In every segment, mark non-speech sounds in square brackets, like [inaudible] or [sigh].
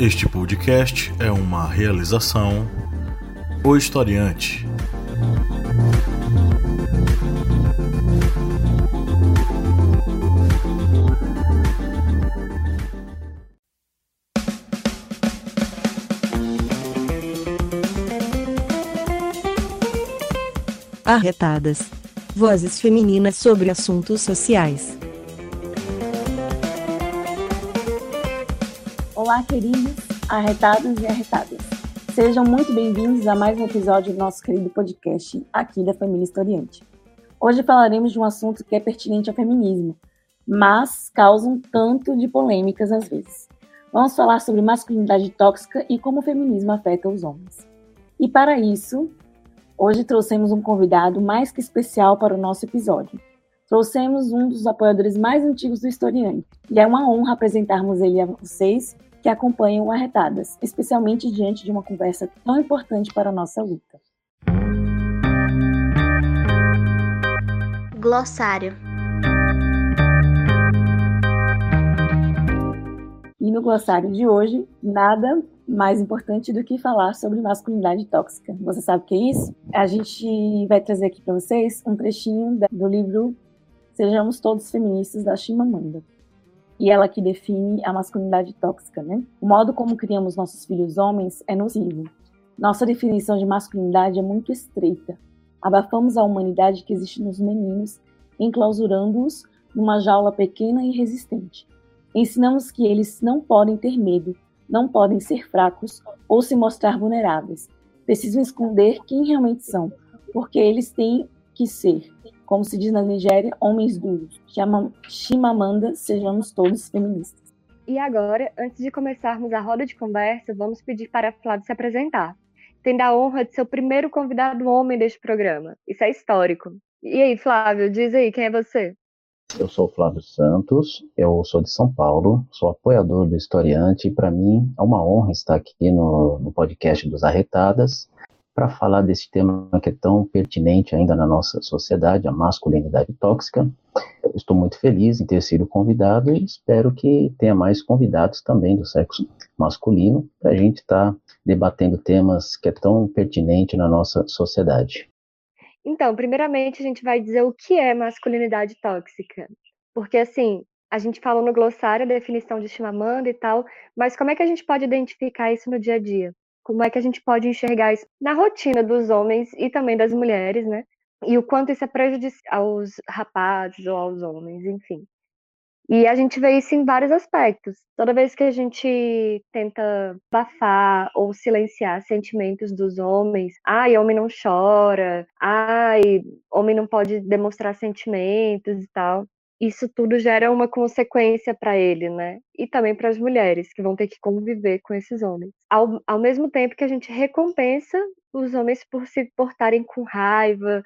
Este podcast é uma realização O Historiante. Arretadas. Vozes femininas sobre assuntos sociais. Olá, queridos, arretados e arretadas. Sejam muito bem-vindos a mais um episódio do nosso querido podcast aqui da Família Historiante. Hoje falaremos de um assunto que é pertinente ao feminismo, mas causa um tanto de polêmicas às vezes. Vamos falar sobre masculinidade tóxica e como o feminismo afeta os homens. E para isso, hoje trouxemos um convidado mais que especial para o nosso episódio. Trouxemos um dos apoiadores mais antigos do Historiante, e é uma honra apresentarmos ele a vocês que acompanham o Arretadas, especialmente diante de uma conversa tão importante para a nossa luta. Glossário. E no glossário de hoje, nada mais importante do que falar sobre masculinidade tóxica. Você sabe o que é isso? A gente vai trazer aqui para vocês um trechinho do livro Sejamos Todos Feministas, da Chimamanda e ela que define a masculinidade tóxica, né? O modo como criamos nossos filhos homens é nocivo. Nossa definição de masculinidade é muito estreita. Abafamos a humanidade que existe nos meninos, enclausurando-os numa jaula pequena e resistente. Ensinamos que eles não podem ter medo, não podem ser fracos ou se mostrar vulneráveis. Precisam esconder quem realmente são, porque eles têm que ser como se diz na Nigéria, homens duros. Chama Chimamanda, sejamos todos feministas. E agora, antes de começarmos a roda de conversa, vamos pedir para Flávio se apresentar. Tendo a honra de ser o primeiro convidado homem deste programa. Isso é histórico. E aí, Flávio, diz aí, quem é você? Eu sou Flávio Santos, eu sou de São Paulo, sou apoiador do Historiante e para mim é uma honra estar aqui no, no podcast dos Arretadas para falar desse tema que é tão pertinente ainda na nossa sociedade, a masculinidade tóxica. Estou muito feliz em ter sido convidado e espero que tenha mais convidados também do sexo masculino para a gente estar tá debatendo temas que é tão pertinente na nossa sociedade. Então, primeiramente, a gente vai dizer o que é masculinidade tóxica. Porque, assim, a gente falou no glossário a definição de Chimamanda e tal, mas como é que a gente pode identificar isso no dia a dia? Como é que a gente pode enxergar isso na rotina dos homens e também das mulheres, né? E o quanto isso é prejudicial aos rapazes ou aos homens, enfim. E a gente vê isso em vários aspectos. Toda vez que a gente tenta abafar ou silenciar sentimentos dos homens, ai, homem não chora, ai, homem não pode demonstrar sentimentos e tal isso tudo gera uma consequência para ele, né? E também para as mulheres, que vão ter que conviver com esses homens. Ao, ao mesmo tempo que a gente recompensa os homens por se portarem com raiva,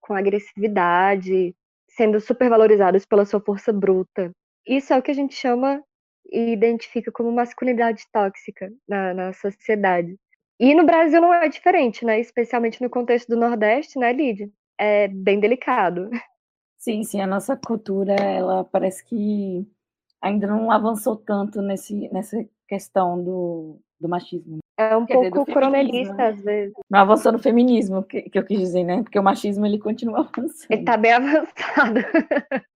com agressividade, sendo supervalorizados pela sua força bruta. Isso é o que a gente chama e identifica como masculinidade tóxica na, na sociedade. E no Brasil não é diferente, né? Especialmente no contexto do Nordeste, né, Lídia? É bem delicado. [laughs] Sim, sim, a nossa cultura, ela parece que ainda não avançou tanto nesse, nessa questão do, do machismo. É um Quer pouco dizer, coronelista, né? às vezes. Não avançou no feminismo, que, que eu quis dizer, né? Porque o machismo, ele continua [laughs] avançando. Ele tá bem [laughs] avançado.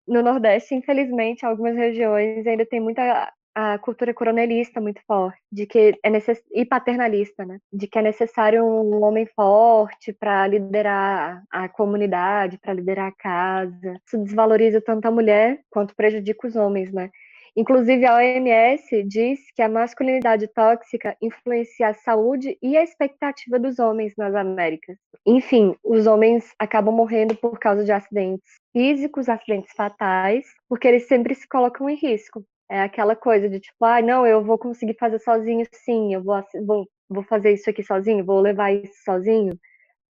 no Nordeste, infelizmente, algumas regiões ainda tem muita a cultura coronelista muito forte, de que é necess... e paternalista, né? De que é necessário um homem forte para liderar a comunidade, para liderar a casa. Isso desvaloriza tanto a mulher quanto prejudica os homens, né? Inclusive, a OMS diz que a masculinidade tóxica influencia a saúde e a expectativa dos homens nas Américas. Enfim, os homens acabam morrendo por causa de acidentes físicos, acidentes fatais, porque eles sempre se colocam em risco. É aquela coisa de tipo, ah, não, eu vou conseguir fazer sozinho sim, eu vou, vou, vou fazer isso aqui sozinho, vou levar isso sozinho,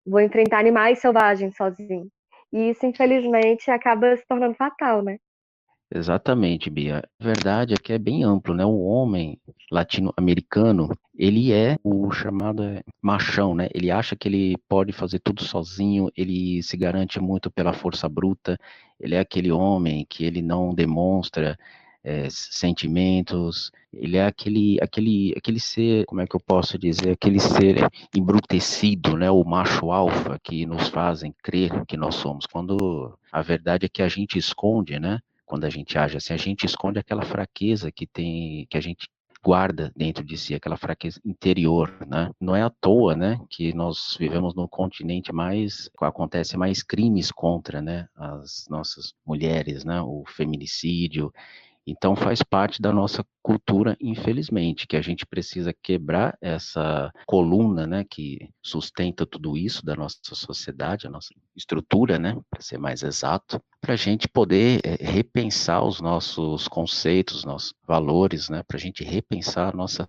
vou enfrentar animais selvagens sozinho. E isso, infelizmente, acaba se tornando fatal, né? Exatamente, Bia. A verdade é que é bem amplo, né? O homem latino-americano, ele é o chamado é, machão, né? Ele acha que ele pode fazer tudo sozinho, ele se garante muito pela força bruta, ele é aquele homem que ele não demonstra é, sentimentos. Ele é aquele, aquele, aquele ser, como é que eu posso dizer, aquele ser embrutecido, né, o macho alfa que nos fazem crer que nós somos. Quando a verdade é que a gente esconde, né? Quando a gente age assim, a gente esconde aquela fraqueza que tem, que a gente guarda dentro de si aquela fraqueza interior, né? Não é à toa, né, que nós vivemos no continente mais acontece mais crimes contra, né, as nossas mulheres, né, o feminicídio, então faz parte da nossa cultura, infelizmente, que a gente precisa quebrar essa coluna, né, que sustenta tudo isso da nossa sociedade, a nossa estrutura, né, para ser mais exato, para a gente poder é, repensar os nossos conceitos, nossos valores, né, para a gente repensar a nossa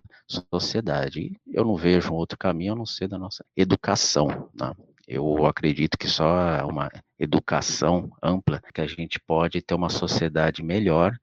sociedade. eu não vejo um outro caminho a não ser da nossa educação, né? Eu acredito que só uma educação ampla que a gente pode ter uma sociedade melhor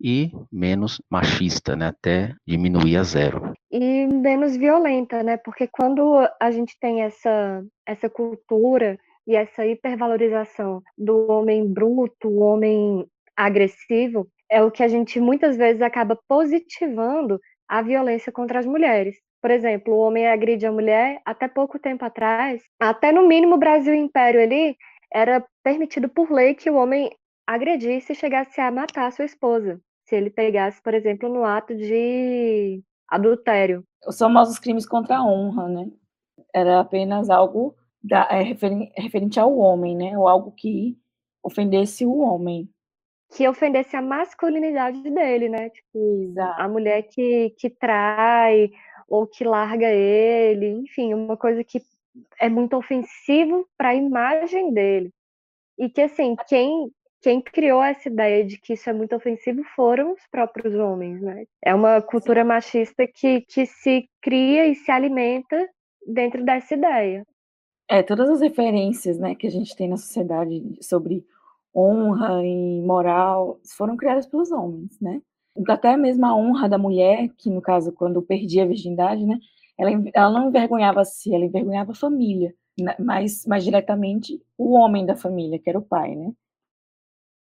e menos machista, né, até diminuir a zero. E menos violenta, né, porque quando a gente tem essa, essa cultura e essa hipervalorização do homem bruto, o homem agressivo, é o que a gente muitas vezes acaba positivando a violência contra as mulheres. Por exemplo, o homem agride a mulher até pouco tempo atrás, até no mínimo Brasil Império ali, era permitido por lei que o homem agredisse e chegasse a matar a sua esposa se ele pegasse, por exemplo, no ato de adultério. Os famosos crimes contra a honra, né? Era apenas algo da, é, referente ao homem, né? Ou algo que ofendesse o homem. Que ofendesse a masculinidade dele, né? Tipo, Exato. a mulher que, que trai ou que larga ele, enfim, uma coisa que é muito ofensivo para a imagem dele. E que, assim, quem quem criou essa ideia de que isso é muito ofensivo foram os próprios homens, né? É uma cultura machista que, que se cria e se alimenta dentro dessa ideia. É, todas as referências né, que a gente tem na sociedade sobre honra e moral foram criadas pelos homens, né? Até mesmo a honra da mulher, que no caso, quando perdia a virgindade, né, ela, ela não envergonhava si, ela envergonhava a família, né, mais, mais diretamente o homem da família, que era o pai, né?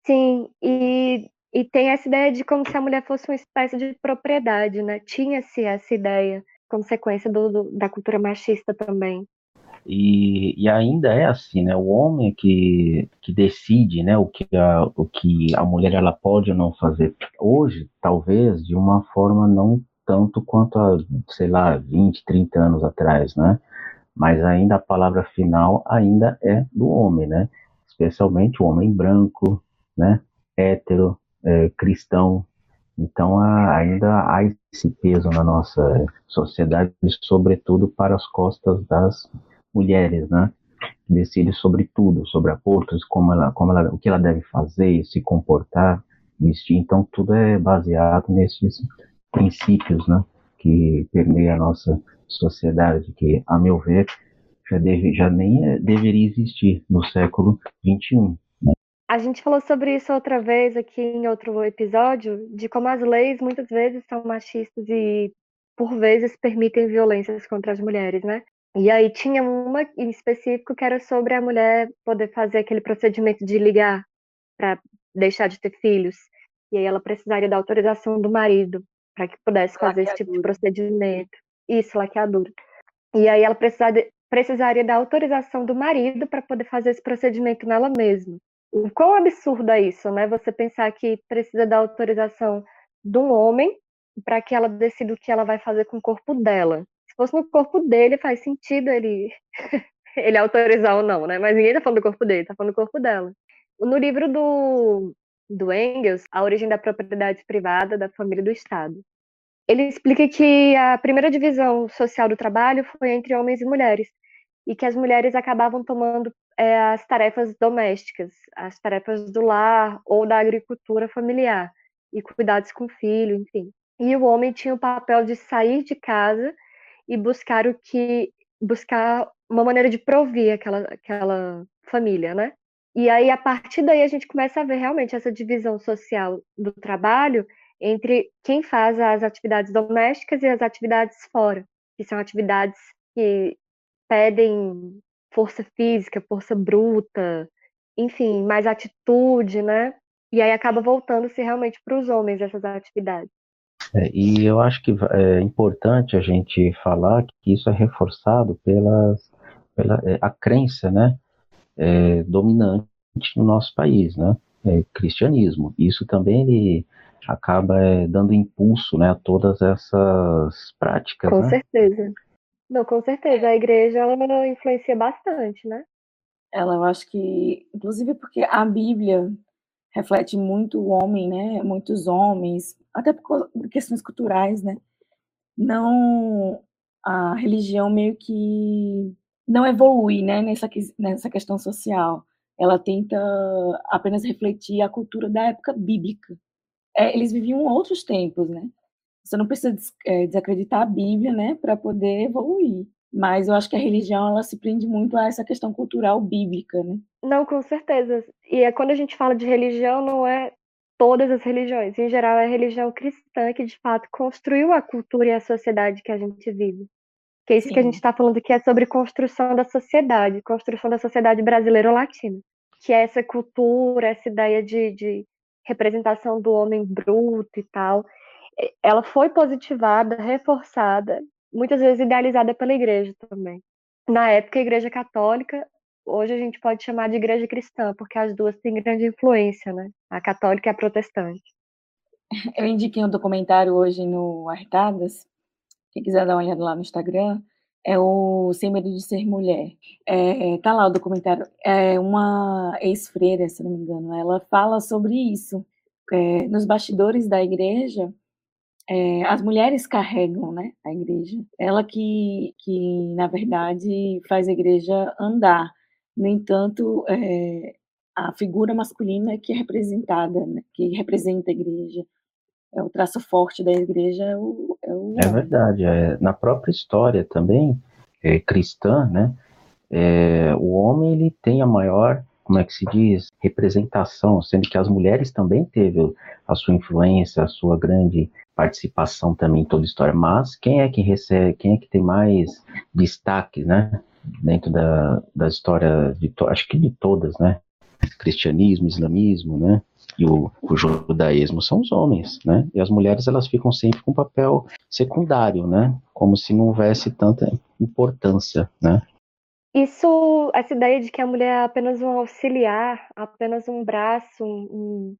Sim, e, e tem essa ideia de como se a mulher fosse uma espécie de propriedade, né? Tinha-se essa ideia, consequência do, do, da cultura machista também. E, e, ainda é assim, né? O homem que, que decide, né? O que, a, o que a mulher ela pode ou não fazer. Hoje, talvez, de uma forma não tanto quanto há, sei lá, 20, 30 anos atrás, né? Mas ainda a palavra final ainda é do homem, né? Especialmente o homem branco, né, hétero, é, cristão. Então há, ainda há esse peso na nossa sociedade, sobretudo para as costas das mulheres, né? Que decide sobre tudo, sobre abortos, como ela, como ela, o que ela deve fazer, se comportar, vestir. Então tudo é baseado nesses princípios, né? Que permeia a nossa sociedade, que, a meu ver, já, deve, já nem é, deveria existir no século XXI. A gente falou sobre isso outra vez aqui em outro episódio, de como as leis muitas vezes são machistas e por vezes permitem violências contra as mulheres, né? E aí tinha uma em específico que era sobre a mulher poder fazer aquele procedimento de ligar para deixar de ter filhos. E aí ela precisaria da autorização do marido para que pudesse fazer esse tipo de procedimento. Isso, laqueadura. E aí ela precisaria, precisaria da autorização do marido para poder fazer esse procedimento nela mesma o quão absurdo é isso, né? Você pensar que precisa da autorização de um homem para que ela decida o que ela vai fazer com o corpo dela. Se fosse no corpo dele, faz sentido ele [laughs] ele autorizar ou não, né? Mas ninguém tá falando do corpo dele, tá falando do corpo dela. No livro do, do Engels, A Origem da Propriedade Privada da Família do Estado, ele explica que a primeira divisão social do trabalho foi entre homens e mulheres, e que as mulheres acabavam tomando é, as tarefas domésticas, as tarefas do lar ou da agricultura familiar, e cuidados com o filho, enfim. E o homem tinha o papel de sair de casa e buscar o que buscar uma maneira de provir aquela, aquela família, né? E aí, a partir daí, a gente começa a ver realmente essa divisão social do trabalho entre quem faz as atividades domésticas e as atividades fora, que são atividades que pedem força física, força bruta, enfim, mais atitude, né? E aí acaba voltando-se realmente para os homens essas atividades. É, e eu acho que é importante a gente falar que isso é reforçado pelas, pela é, a crença né, é, dominante no nosso país, né, é, cristianismo. Isso também ele acaba é, dando impulso né, a todas essas práticas. Com né? certeza. Não, com certeza. A igreja ela influencia bastante, né? Ela, eu acho que, inclusive porque a Bíblia reflete muito o homem, né? Muitos homens, até por questões culturais, né? Não a religião meio que não evolui, né? Nessa nessa questão social. Ela tenta apenas refletir a cultura da época bíblica. É, eles viviam outros tempos, né? Você não precisa des, é, desacreditar a Bíblia, né, para poder evoluir. Mas eu acho que a religião ela se prende muito a essa questão cultural bíblica, né? Não, com certeza. E é quando a gente fala de religião, não é todas as religiões. Em geral, é a religião cristã que, de fato, construiu a cultura e a sociedade que a gente vive. Que é isso Sim. que a gente está falando que é sobre construção da sociedade, construção da sociedade brasileira ou latina. Que é essa cultura, essa ideia de, de representação do homem bruto e tal. Ela foi positivada, reforçada, muitas vezes idealizada pela igreja também. Na época, a igreja católica hoje a gente pode chamar de igreja cristã, porque as duas têm grande influência, né? A católica e a protestante. Eu indiquei um documentário hoje no Artadas, quem quiser dar uma olhada lá no Instagram, é o Sem Medo de Ser Mulher. É, tá lá o documentário. É uma ex-freira, se não me engano, ela fala sobre isso. É, nos bastidores da igreja, é, as mulheres carregam né, a igreja. Ela que, que, na verdade, faz a igreja andar. No entanto, é, a figura masculina é que é representada, né, que representa a igreja. É o traço forte da igreja é o, é, o é verdade. É, na própria história também é, cristã, né, é, o homem ele tem a maior, como é que se diz, representação, sendo que as mulheres também teve a sua influência, a sua grande participação também em toda a história. Mas quem é que recebe, quem é que tem mais destaque, né? dentro da, da história, de acho que de todas, né? Cristianismo, islamismo, né? E o, o judaísmo são os homens, né? E as mulheres elas ficam sempre com um papel secundário, né? Como se não houvesse tanta importância, né? Isso, essa ideia de que a mulher é apenas um auxiliar, apenas um braço, um, um,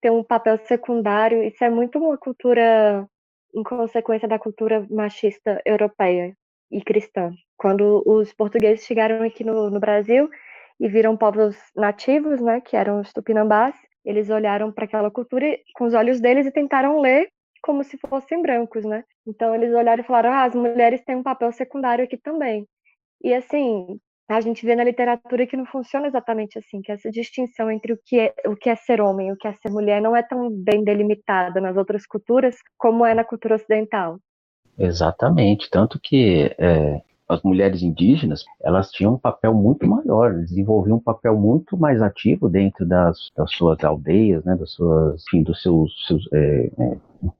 ter um papel secundário, isso é muito uma cultura, em consequência da cultura machista europeia e cristã. Quando os portugueses chegaram aqui no, no Brasil e viram povos nativos, né, que eram os tupinambás, eles olharam para aquela cultura com os olhos deles e tentaram ler como se fossem brancos, né? Então eles olharam e falaram: ah, as mulheres têm um papel secundário aqui também. E assim, a gente vê na literatura que não funciona exatamente assim, que essa distinção entre o que é, o que é ser homem e o que é ser mulher não é tão bem delimitada nas outras culturas como é na cultura ocidental. Exatamente, tanto que é, as mulheres indígenas, elas tinham um papel muito maior, desenvolviam um papel muito mais ativo dentro das, das suas aldeias, né, das suas, enfim, dos seus, seus é, é,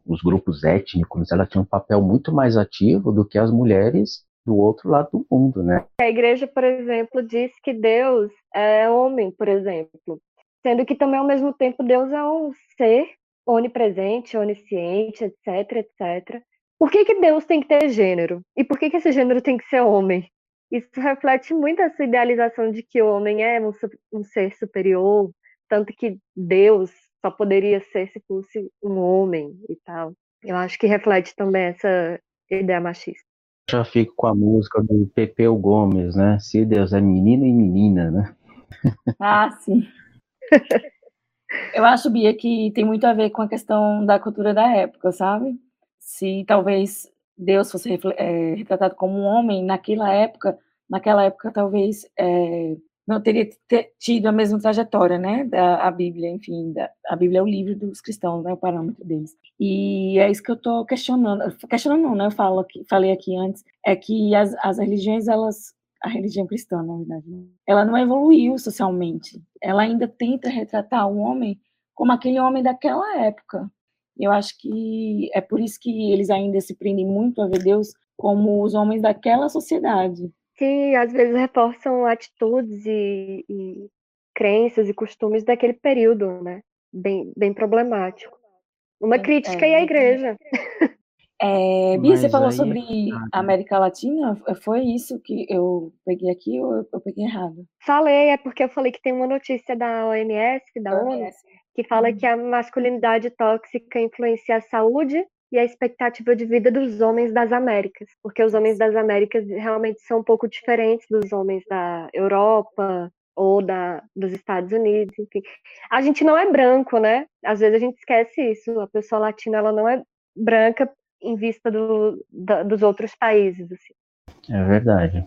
os grupos étnicos, elas tinham um papel muito mais ativo do que as mulheres do outro lado do mundo, né? A igreja, por exemplo, diz que Deus é homem, por exemplo, sendo que também ao mesmo tempo Deus é um ser onipresente, onisciente, etc, etc. Por que, que Deus tem que ter gênero? E por que, que esse gênero tem que ser homem? Isso reflete muito essa idealização de que o homem é um, um ser superior, tanto que Deus só poderia ser se fosse um homem e tal. Eu acho que reflete também essa ideia machista. Já fico com a música do Pepeu Gomes, né? Se Deus é menino e menina, né? Ah, sim. Eu acho, Bia, que tem muito a ver com a questão da cultura da época, sabe? se talvez Deus fosse é, retratado como um homem naquela época, naquela época talvez é, não teria tido a mesma trajetória, né, da a Bíblia, enfim, da, a Bíblia é o livro dos cristãos, né, o parâmetro deles. E é isso que eu estou questionando, questionando não, né, eu falo aqui, falei aqui antes, é que as, as religiões, elas, a religião cristã, na verdade, né, ela não evoluiu socialmente, ela ainda tenta retratar o homem como aquele homem daquela época, eu acho que é por isso que eles ainda se prendem muito a ver Deus como os homens daquela sociedade. Que às vezes reforçam atitudes e, e crenças e costumes daquele período, né? bem, bem problemático. Uma crítica é, à igreja. É, Bia, você falou aí... sobre a América Latina? Foi isso que eu peguei aqui ou eu peguei errado? Falei, é porque eu falei que tem uma notícia da OMS, da ONU, que fala uhum. que a masculinidade tóxica influencia a saúde e a expectativa de vida dos homens das Américas, porque os homens das Américas realmente são um pouco diferentes dos homens da Europa ou da, dos Estados Unidos, enfim. A gente não é branco, né? Às vezes a gente esquece isso. A pessoa latina ela não é branca em vista do, da, dos outros países. Assim. É verdade.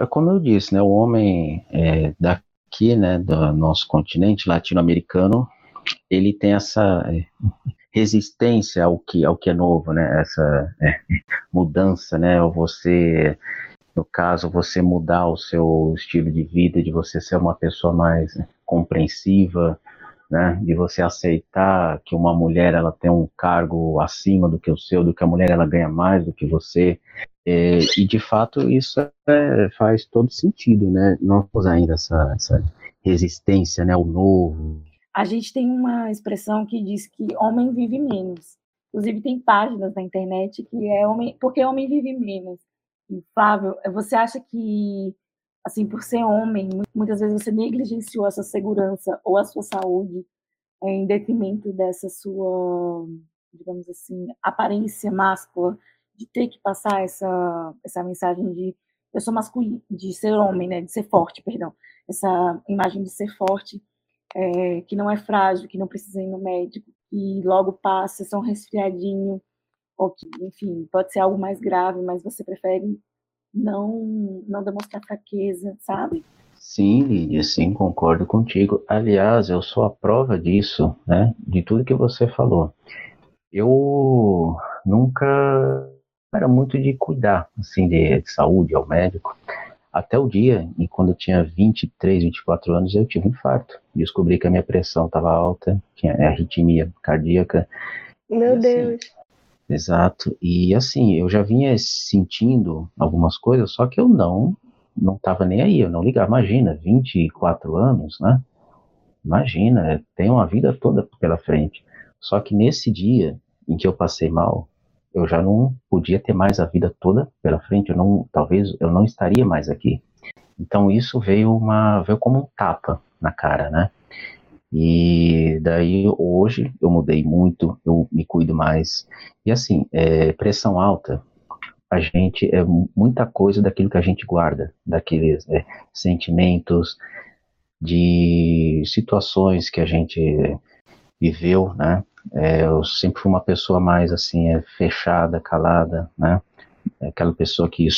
É como eu disse, né? O homem é, daqui, né, do nosso continente latino-americano, ele tem essa é, resistência ao que, ao que é novo, né? Essa é, mudança, né? Ou você, no caso, você mudar o seu estilo de vida, de você ser uma pessoa mais compreensiva, né? De você aceitar que uma mulher ela tem um cargo acima do que o seu, do que a mulher ela ganha mais do que você. É, e de fato isso é, faz todo sentido, né? Nós ainda essa, essa resistência, né? Ao novo, a gente tem uma expressão que diz que homem vive menos. Inclusive, tem páginas na internet que é homem, porque homem vive menos. E, Flávio, você acha que, assim, por ser homem, muitas vezes você negligenciou a sua segurança ou a sua saúde em detrimento dessa sua, digamos assim, aparência máscula, de ter que passar essa, essa mensagem de eu sou masculino, de ser homem, né, de ser forte, perdão, essa imagem de ser forte é, que não é frágil, que não precisa ir no médico, e logo passa, um resfriadinho, ou que, enfim, pode ser algo mais grave, mas você prefere não, não demonstrar fraqueza, sabe? Sim, Lídia, sim, concordo contigo. Aliás, eu sou a prova disso, né? De tudo que você falou. Eu nunca era muito de cuidar, assim, de, de saúde ao médico. Até o dia em quando eu tinha 23, 24 anos, eu tive um infarto. Descobri que a minha pressão estava alta, tinha arritmia cardíaca. Meu assim, Deus. Exato. E assim, eu já vinha sentindo algumas coisas, só que eu não não estava nem aí, eu não ligava. Imagina, 24 anos, né? Imagina, tem uma vida toda pela frente. Só que nesse dia em que eu passei mal, eu já não podia ter mais a vida toda pela frente, eu não, talvez eu não estaria mais aqui. Então isso veio uma veio como um tapa na cara, né? E daí hoje eu mudei muito, eu me cuido mais. E assim, é, pressão alta, a gente é muita coisa daquilo que a gente guarda, daqueles é, sentimentos, de situações que a gente viveu, né? É, eu sempre fui uma pessoa mais assim, é, fechada, calada, né? É aquela pessoa que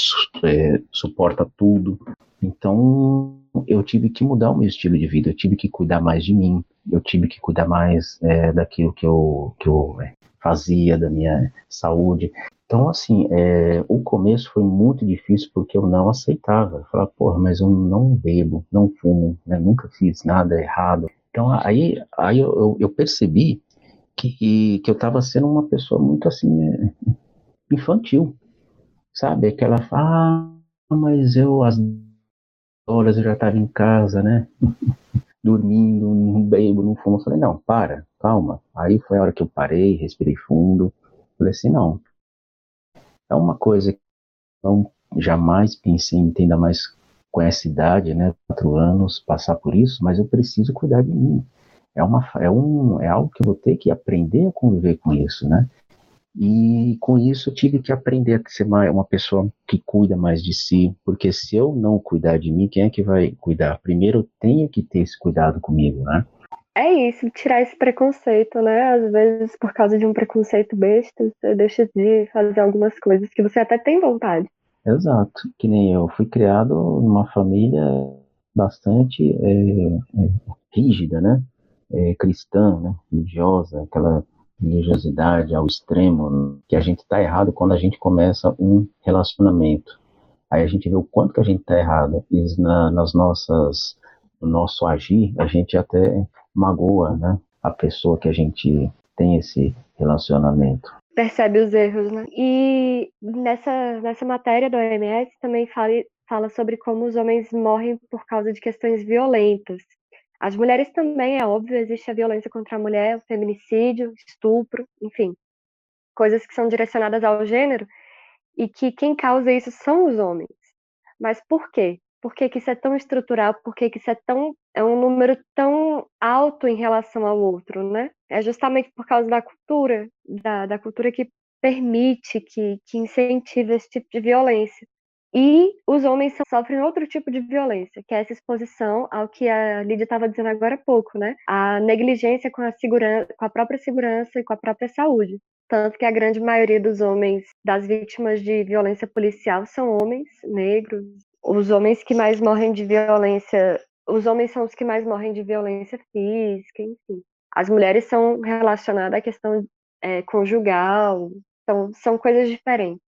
é, suporta tudo. Então eu tive que mudar o meu estilo de vida, eu tive que cuidar mais de mim, eu tive que cuidar mais é, daquilo que eu, que eu é, fazia, da minha saúde. Então, assim, é, o começo foi muito difícil porque eu não aceitava. Eu falava, porra, mas eu não bebo, não fumo, né? nunca fiz nada errado. Então, aí, aí eu, eu percebi que, que eu estava sendo uma pessoa muito assim é, infantil, sabe? Aquela fala, ah, mas eu às horas eu já estava em casa, né? [laughs] Dormindo, não bebo, não fumo. Eu falei, não, para, calma. Aí foi a hora que eu parei, respirei fundo. Falei assim, não. É uma coisa que eu jamais pensei ainda mais com essa idade, né? Quatro anos, passar por isso, mas eu preciso cuidar de mim é, uma, é, um, é algo que eu vou ter que aprender a conviver com isso, né? E com isso eu tive que aprender a ser uma, uma pessoa que cuida mais de si, porque se eu não cuidar de mim, quem é que vai cuidar? Primeiro eu tenho que ter esse cuidado comigo, né? É isso, tirar esse preconceito, né? Às vezes, por causa de um preconceito besta, você deixa de fazer algumas coisas que você até tem vontade. Exato, que nem eu fui criado numa família bastante é, é, rígida, né? É, cristã, né, religiosa, aquela religiosidade ao extremo, que a gente está errado quando a gente começa um relacionamento. Aí a gente vê o quanto que a gente está errado. E na, nas nossas, no nosso agir, a gente até magoa, né, a pessoa que a gente tem esse relacionamento. Percebe os erros, né? E nessa, nessa matéria do OMS também fala, fala sobre como os homens morrem por causa de questões violentas As mulheres também, é óbvio, existe a violência contra a mulher, o feminicídio, estupro, enfim, coisas que são direcionadas ao gênero e que quem causa isso são os homens. Mas por quê? Por que, que isso é tão estrutural? Por que, que isso é tão é um número tão alto em relação ao outro, né? É justamente por causa da cultura, da, da cultura que permite, que, que incentiva esse tipo de violência. E os homens sofrem outro tipo de violência, que é essa exposição ao que a Lídia estava dizendo agora há pouco, né? A negligência com a, segurança, com a própria segurança e com a própria saúde. Tanto que a grande maioria dos homens, das vítimas de violência policial, são homens negros. Os homens que mais morrem de violência. Os homens são os que mais morrem de violência física, enfim. As mulheres são relacionadas à questão é, conjugal, então são coisas diferentes.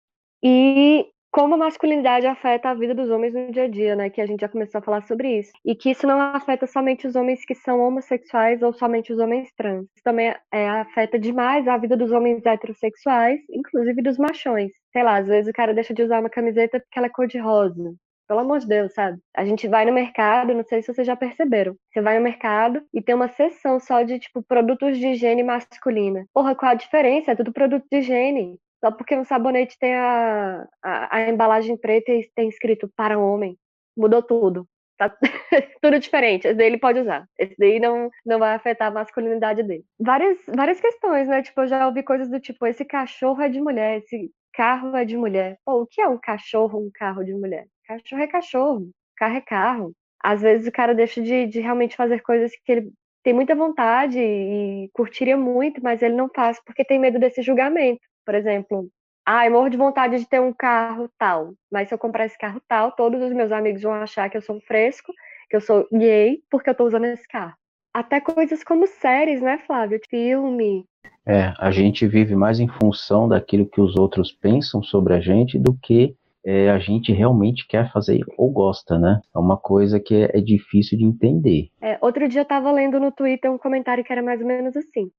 E como a masculinidade afeta a vida dos homens no dia a dia, né? Que a gente já começou a falar sobre isso. E que isso não afeta somente os homens que são homossexuais ou somente os homens trans. Isso também é, afeta demais a vida dos homens heterossexuais, inclusive dos machões. Sei lá, às vezes o cara deixa de usar uma camiseta porque ela é cor-de-rosa. Pelo amor de Deus, sabe? A gente vai no mercado, não sei se vocês já perceberam. Você vai no mercado e tem uma seção só de, tipo, produtos de higiene masculina. Porra, qual a diferença? É tudo produto de higiene. Só porque um sabonete tem a, a, a embalagem preta e tem escrito para homem. Mudou tudo. Tá [laughs] tudo diferente. Esse daí ele pode usar. Esse daí não, não vai afetar a masculinidade dele. Várias, várias questões, né? Tipo, eu já ouvi coisas do tipo: esse cachorro é de mulher, esse carro é de mulher. Pô, o que é um cachorro, um carro de mulher? Cachorro é cachorro, carro é carro. Às vezes o cara deixa de, de realmente fazer coisas que ele tem muita vontade e curtiria muito, mas ele não faz porque tem medo desse julgamento. Por exemplo, ah, eu morro de vontade de ter um carro tal, mas se eu comprar esse carro tal, todos os meus amigos vão achar que eu sou um fresco, que eu sou gay, porque eu tô usando esse carro. Até coisas como séries, né, Flávio? Filme. É, a gente vive mais em função daquilo que os outros pensam sobre a gente do que é, a gente realmente quer fazer ou gosta, né? É uma coisa que é, é difícil de entender. É, outro dia eu tava lendo no Twitter um comentário que era mais ou menos assim.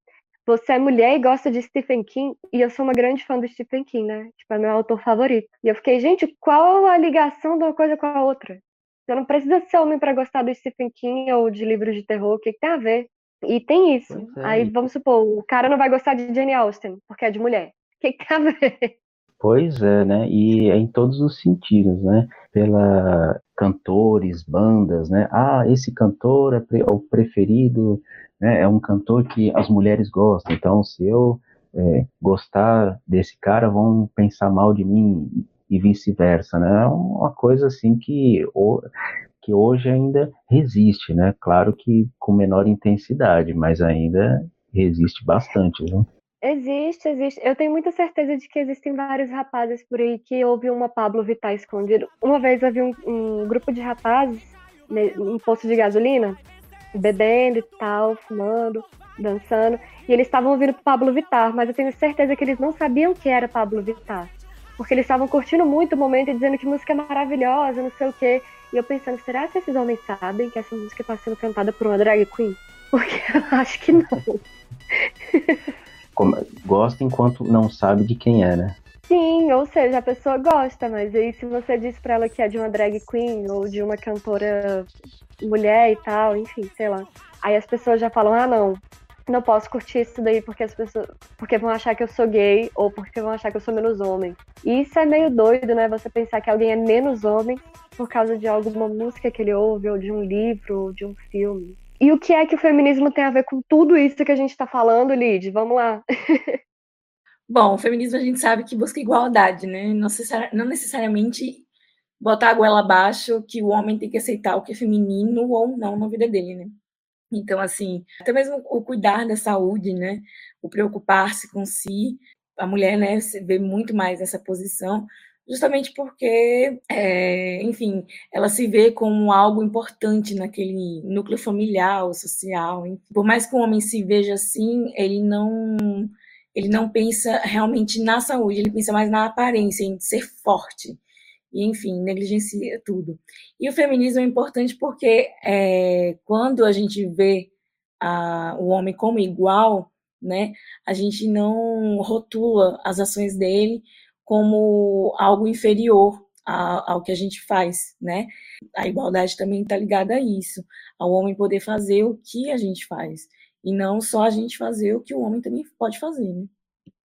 Você é mulher e gosta de Stephen King, e eu sou uma grande fã do Stephen King, né? Tipo, é meu autor favorito. E eu fiquei, gente, qual a ligação de uma coisa com a outra? Você não precisa ser homem para gostar do Stephen King ou de livros de terror, o que, que tem a ver? E tem isso. É. Aí vamos supor, o cara não vai gostar de Jane Austen, porque é de mulher. O que, que tem a ver? Pois é, né? E é em todos os sentidos, né? Pela cantores, bandas, né? Ah, esse cantor é o preferido, né? É um cantor que as mulheres gostam. Então, se eu é, gostar desse cara, vão pensar mal de mim e vice-versa, né? É uma coisa assim que que hoje ainda resiste, né? Claro que com menor intensidade, mas ainda resiste bastante, né? Existe, existe. Eu tenho muita certeza de que existem vários rapazes por aí que ouvem uma Pablo Vittar escondido. Uma vez vi um, um grupo de rapazes né, em posto de gasolina, bebendo e tal, fumando, dançando, e eles estavam ouvindo Pablo Vittar, mas eu tenho certeza que eles não sabiam que era Pablo Vittar. Porque eles estavam curtindo muito o momento e dizendo que música é maravilhosa, não sei o quê. E eu pensando, será que esses homens sabem que essa música está sendo cantada por uma drag queen? [laughs] Porque eu acho que não. gosta enquanto não sabe de quem é, né? Sim, ou seja, a pessoa gosta, mas aí se você diz pra ela que é de uma drag queen ou de uma cantora mulher e tal, enfim, sei lá. Aí as pessoas já falam, ah não, não posso curtir isso daí porque as pessoas. Porque vão achar que eu sou gay ou porque vão achar que eu sou menos homem. E isso é meio doido, né? Você pensar que alguém é menos homem por causa de alguma música que ele ouve, ou de um livro, ou de um filme. E o que é que o feminismo tem a ver com tudo isso que a gente está falando, Lid? Vamos lá. [laughs] Bom, o feminismo a gente sabe que busca igualdade, né? Não necessariamente botar a goela abaixo que o homem tem que aceitar o que é feminino ou não na vida dele, né? Então, assim, até mesmo o cuidar da saúde, né? O preocupar-se com si, a mulher, né, vê muito mais essa posição, justamente porque, é, enfim, ela se vê como algo importante naquele núcleo familiar ou social. Por mais que o homem se veja assim, ele não ele não pensa realmente na saúde, ele pensa mais na aparência, em ser forte. E, enfim, negligencia tudo. E o feminismo é importante porque é, quando a gente vê a, o homem como igual, né, a gente não rotula as ações dele como algo inferior ao que a gente faz, né? A igualdade também está ligada a isso, ao homem poder fazer o que a gente faz, e não só a gente fazer o que o homem também pode fazer. Né?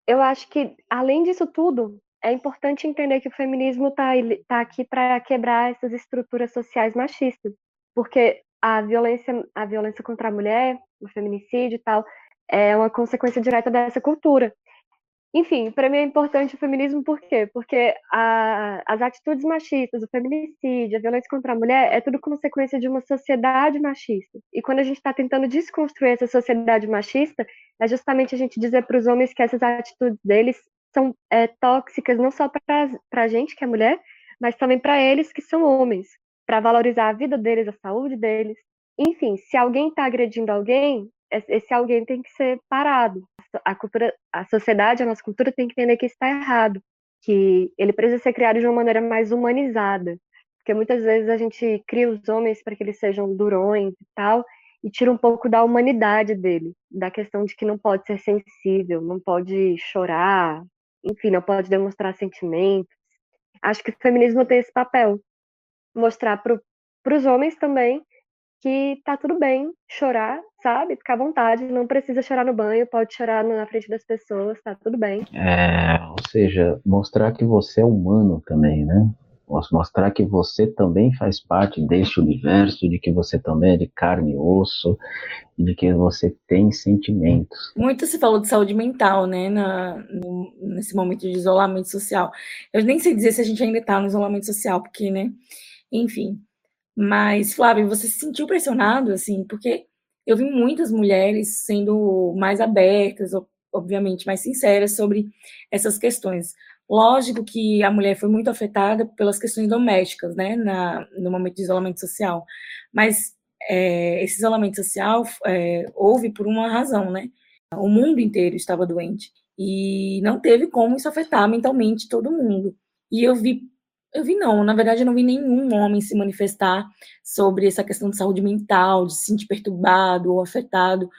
Eu acho que, além disso tudo, é importante entender que o feminismo está tá aqui para quebrar essas estruturas sociais machistas, porque a violência, a violência contra a mulher, o feminicídio e tal, é uma consequência direta dessa cultura. Enfim, para mim é importante o feminismo por quê? Porque a, as atitudes machistas, o feminicídio, a violência contra a mulher é tudo consequência de uma sociedade machista. E quando a gente está tentando desconstruir essa sociedade machista, é justamente a gente dizer para os homens que essas atitudes deles são é, tóxicas não só para a gente, que é mulher, mas também para eles, que são homens, para valorizar a vida deles, a saúde deles. Enfim, se alguém está agredindo alguém, esse alguém tem que ser parado. A cultura, a sociedade, a nossa cultura tem que entender que está errado, que ele precisa ser criado de uma maneira mais humanizada, porque muitas vezes a gente cria os homens para que eles sejam durões e tal, e tira um pouco da humanidade dele, da questão de que não pode ser sensível, não pode chorar, enfim, não pode demonstrar sentimentos. Acho que o feminismo tem esse papel, mostrar para os homens também que tá tudo bem chorar, sabe? Ficar à vontade, não precisa chorar no banho, pode chorar na frente das pessoas, tá tudo bem. É, ou seja, mostrar que você é humano também, né? Mostrar que você também faz parte deste universo, de que você também é de carne e osso, e de que você tem sentimentos. Muito se falou de saúde mental, né, na, no, nesse momento de isolamento social. Eu nem sei dizer se a gente ainda está no isolamento social, porque, né, enfim, mas, Flávio, você se sentiu pressionado, assim, porque eu vi muitas mulheres sendo mais abertas, obviamente, mais sinceras sobre essas questões. Lógico que a mulher foi muito afetada pelas questões domésticas, né, na, no momento de isolamento social, mas é, esse isolamento social é, houve por uma razão, né? O mundo inteiro estava doente e não teve como isso afetar mentalmente todo mundo. E eu vi eu vi não, na verdade eu não vi nenhum homem se manifestar sobre essa questão de saúde mental, de se sentir perturbado ou afetado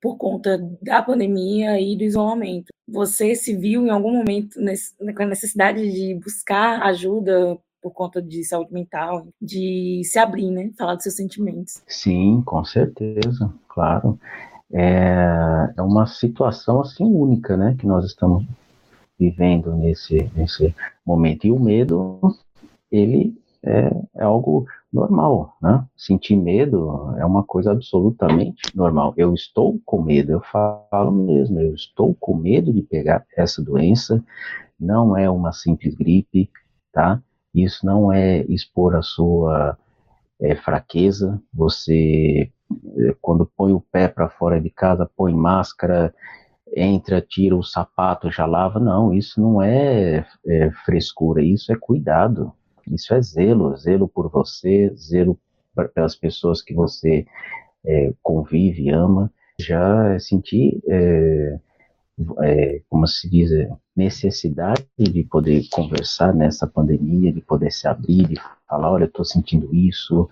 por conta da pandemia e do isolamento. Você se viu em algum momento nesse, com a necessidade de buscar ajuda por conta de saúde mental, de se abrir, né? Falar dos seus sentimentos. Sim, com certeza, claro. É, é uma situação assim única, né? Que nós estamos vivendo nesse, nesse momento. E o medo, ele é, é, algo normal, né? Sentir medo é uma coisa absolutamente normal. Eu estou com medo, eu falo mesmo, eu estou com medo de pegar essa doença. Não é uma simples gripe, tá? Isso não é expor a sua é, fraqueza. Você, quando põe o pé para fora de casa, põe máscara, entra, tira o sapato, já lava. Não, isso não é, é frescura, isso é cuidado, isso é zelo, zelo por você, zelo pelas pessoas que você é, convive, ama. Já senti, é, é, como se diz, é, necessidade de poder conversar nessa pandemia, de poder se abrir, de falar, olha, eu estou sentindo isso,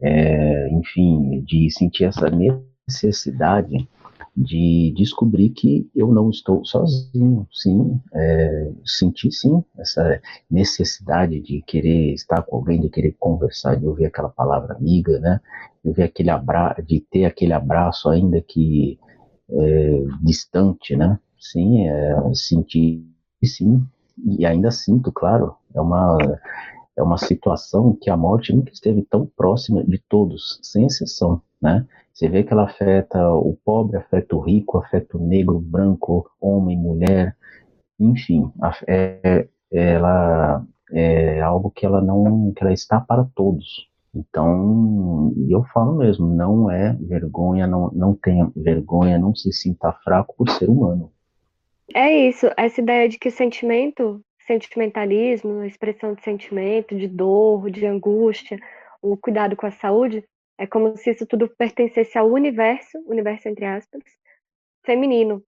é, enfim, de sentir essa necessidade de descobrir que eu não estou sozinho, sim, é, senti sim essa necessidade de querer estar com alguém, de querer conversar, de ouvir aquela palavra amiga, né, de ouvir aquele abraço, de ter aquele abraço ainda que é, distante, né, sim, é, senti sim, e ainda sinto, claro, é uma é uma situação que a morte nunca esteve tão próxima de todos, sem exceção, né? Você vê que ela afeta o pobre, afeta o rico, afeta o negro, branco, homem, mulher, enfim, é, ela é algo que ela não, que ela está para todos. Então, eu falo mesmo, não é vergonha, não, não tenha vergonha, não se sinta fraco por ser humano. É isso, essa ideia de que sentimento, sentimentalismo, expressão de sentimento, de dor, de angústia, o cuidado com a saúde, é como se isso tudo pertencesse ao universo, universo entre aspas, feminino.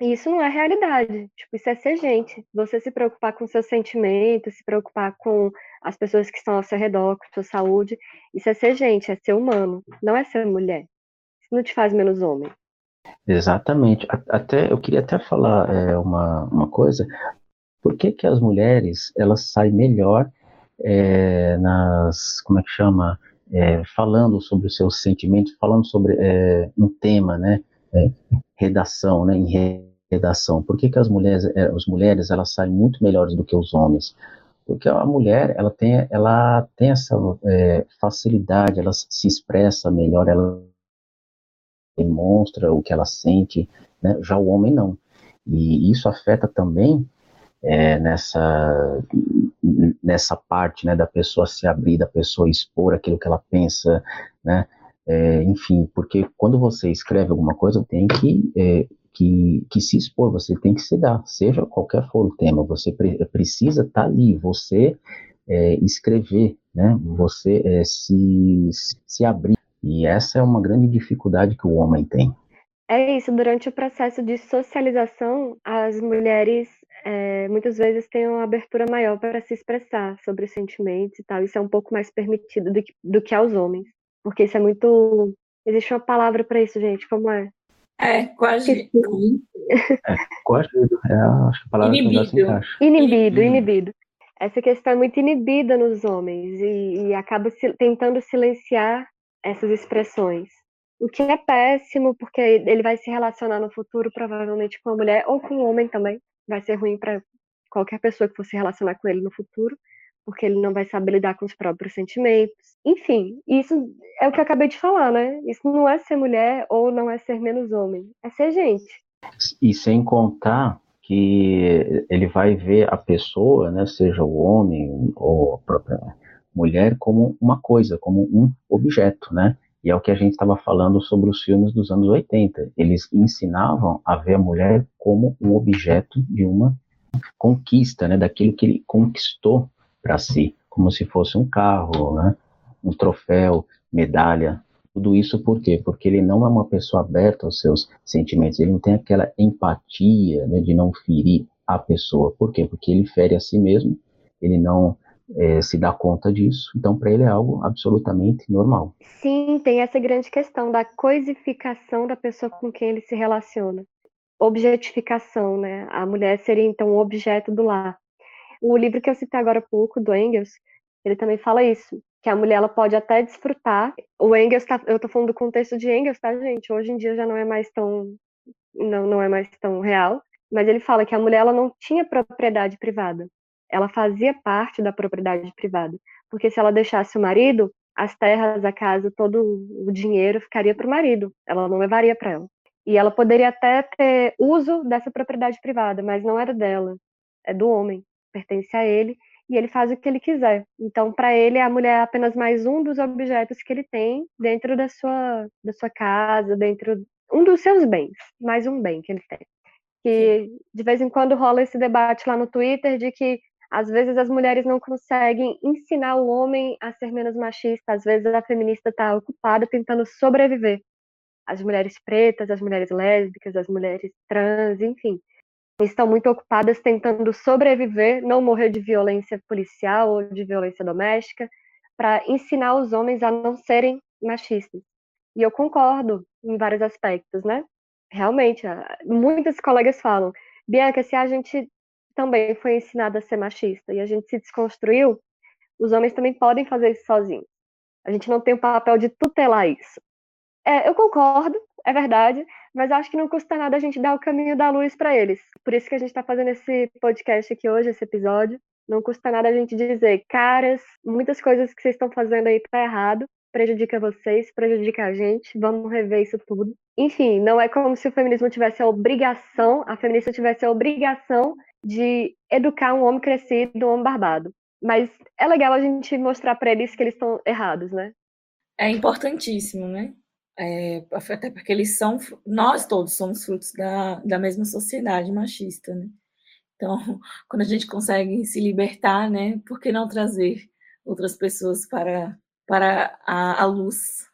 E isso não é realidade. Tipo, isso é ser gente. Você se preocupar com seus sentimentos, se preocupar com as pessoas que estão ao seu redor, com sua saúde. Isso é ser gente, é ser humano. Não é ser mulher. Isso não te faz menos homem. Exatamente. Até eu queria até falar é, uma, uma coisa. Por que, que as mulheres elas saem melhor é, nas, como é que chama, é, falando sobre os seus sentimentos, falando sobre é, um tema, né, é, redação, né, em redação. Por que, que as mulheres, é, as mulheres elas saem muito melhores do que os homens? Porque a mulher ela tem, ela tem essa é, facilidade, ela se expressa melhor, ela demonstra o que ela sente, né? já o homem não. E isso afeta também é, nessa, nessa parte né, da pessoa se abrir, da pessoa expor aquilo que ela pensa, né? É, enfim, porque quando você escreve alguma coisa, tem que, é, que, que se expor, você tem que se dar, seja qualquer for o tema, você pre precisa estar tá ali, você é, escrever, né? você é, se, se abrir. E essa é uma grande dificuldade que o homem tem. É isso, durante o processo de socialização, as mulheres é, muitas vezes têm uma abertura maior para se expressar sobre os sentimentos e tal. Isso é um pouco mais permitido do que, do que aos homens. Porque isso é muito. Existe uma palavra para isso, gente, como é? É, quase. é, coagido. É, acho que a palavra inibido. Se encaixa. Inibido, inibido. Essa questão é muito inibida nos homens e, e acaba se, tentando silenciar essas expressões. O que é péssimo, porque ele vai se relacionar no futuro provavelmente com a mulher ou com o homem também. Vai ser ruim para qualquer pessoa que for se relacionar com ele no futuro, porque ele não vai saber lidar com os próprios sentimentos. Enfim, isso é o que eu acabei de falar, né? Isso não é ser mulher ou não é ser menos homem, é ser gente. E sem contar que ele vai ver a pessoa, né, seja o homem ou a própria mulher, como uma coisa, como um objeto, né? E é o que a gente estava falando sobre os filmes dos anos 80. Eles ensinavam a ver a mulher como um objeto de uma conquista, né, daquilo que ele conquistou para si, como se fosse um carro, né, um troféu, medalha. Tudo isso por quê? Porque ele não é uma pessoa aberta aos seus sentimentos, ele não tem aquela empatia né, de não ferir a pessoa. Por quê? Porque ele fere a si mesmo, ele não é, se dá conta disso. Então, para ele é algo absolutamente normal. Sim, tem essa grande questão da coisificação da pessoa com quem ele se relaciona. Objetificação, né? A mulher seria então o objeto do lar. O livro que eu citei agora há pouco, do Engels, ele também fala isso, que a mulher ela pode até desfrutar. O Engels, tá, eu estou falando do contexto de Engels, tá, gente? Hoje em dia já não é mais tão, não, não é mais tão real. Mas ele fala que a mulher ela não tinha propriedade privada ela fazia parte da propriedade privada. Porque se ela deixasse o marido, as terras, a casa, todo o dinheiro ficaria para o marido, ela não levaria para ela. E ela poderia até ter uso dessa propriedade privada, mas não era dela, é do homem, pertence a ele e ele faz o que ele quiser. Então, para ele, a mulher é apenas mais um dos objetos que ele tem dentro da sua, da sua casa, dentro um dos seus bens, mais um bem que ele tem. Que de vez em quando rola esse debate lá no Twitter de que às vezes as mulheres não conseguem ensinar o homem a ser menos machista, às vezes a feminista está ocupada tentando sobreviver. As mulheres pretas, as mulheres lésbicas, as mulheres trans, enfim, estão muito ocupadas tentando sobreviver, não morrer de violência policial ou de violência doméstica, para ensinar os homens a não serem machistas. E eu concordo em vários aspectos, né? Realmente, muitas colegas falam, Bianca, se a gente também foi ensinada a ser machista e a gente se desconstruiu, os homens também podem fazer isso sozinhos. A gente não tem o papel de tutelar isso. É, eu concordo, é verdade, mas acho que não custa nada a gente dar o caminho da luz para eles. Por isso que a gente está fazendo esse podcast aqui hoje, esse episódio. Não custa nada a gente dizer, caras, muitas coisas que vocês estão fazendo aí tá errado, prejudica vocês, prejudica a gente, vamos rever isso tudo. Enfim, não é como se o feminismo tivesse a obrigação, a feminista tivesse a obrigação de educar um homem crescido, um homem barbado. Mas é legal a gente mostrar para eles que eles estão errados, né? É importantíssimo, né? É, até porque eles são, nós todos somos frutos da, da mesma sociedade machista, né? Então, [laughs] quando a gente consegue se libertar, né? Por que não trazer outras pessoas para, para a, a luz?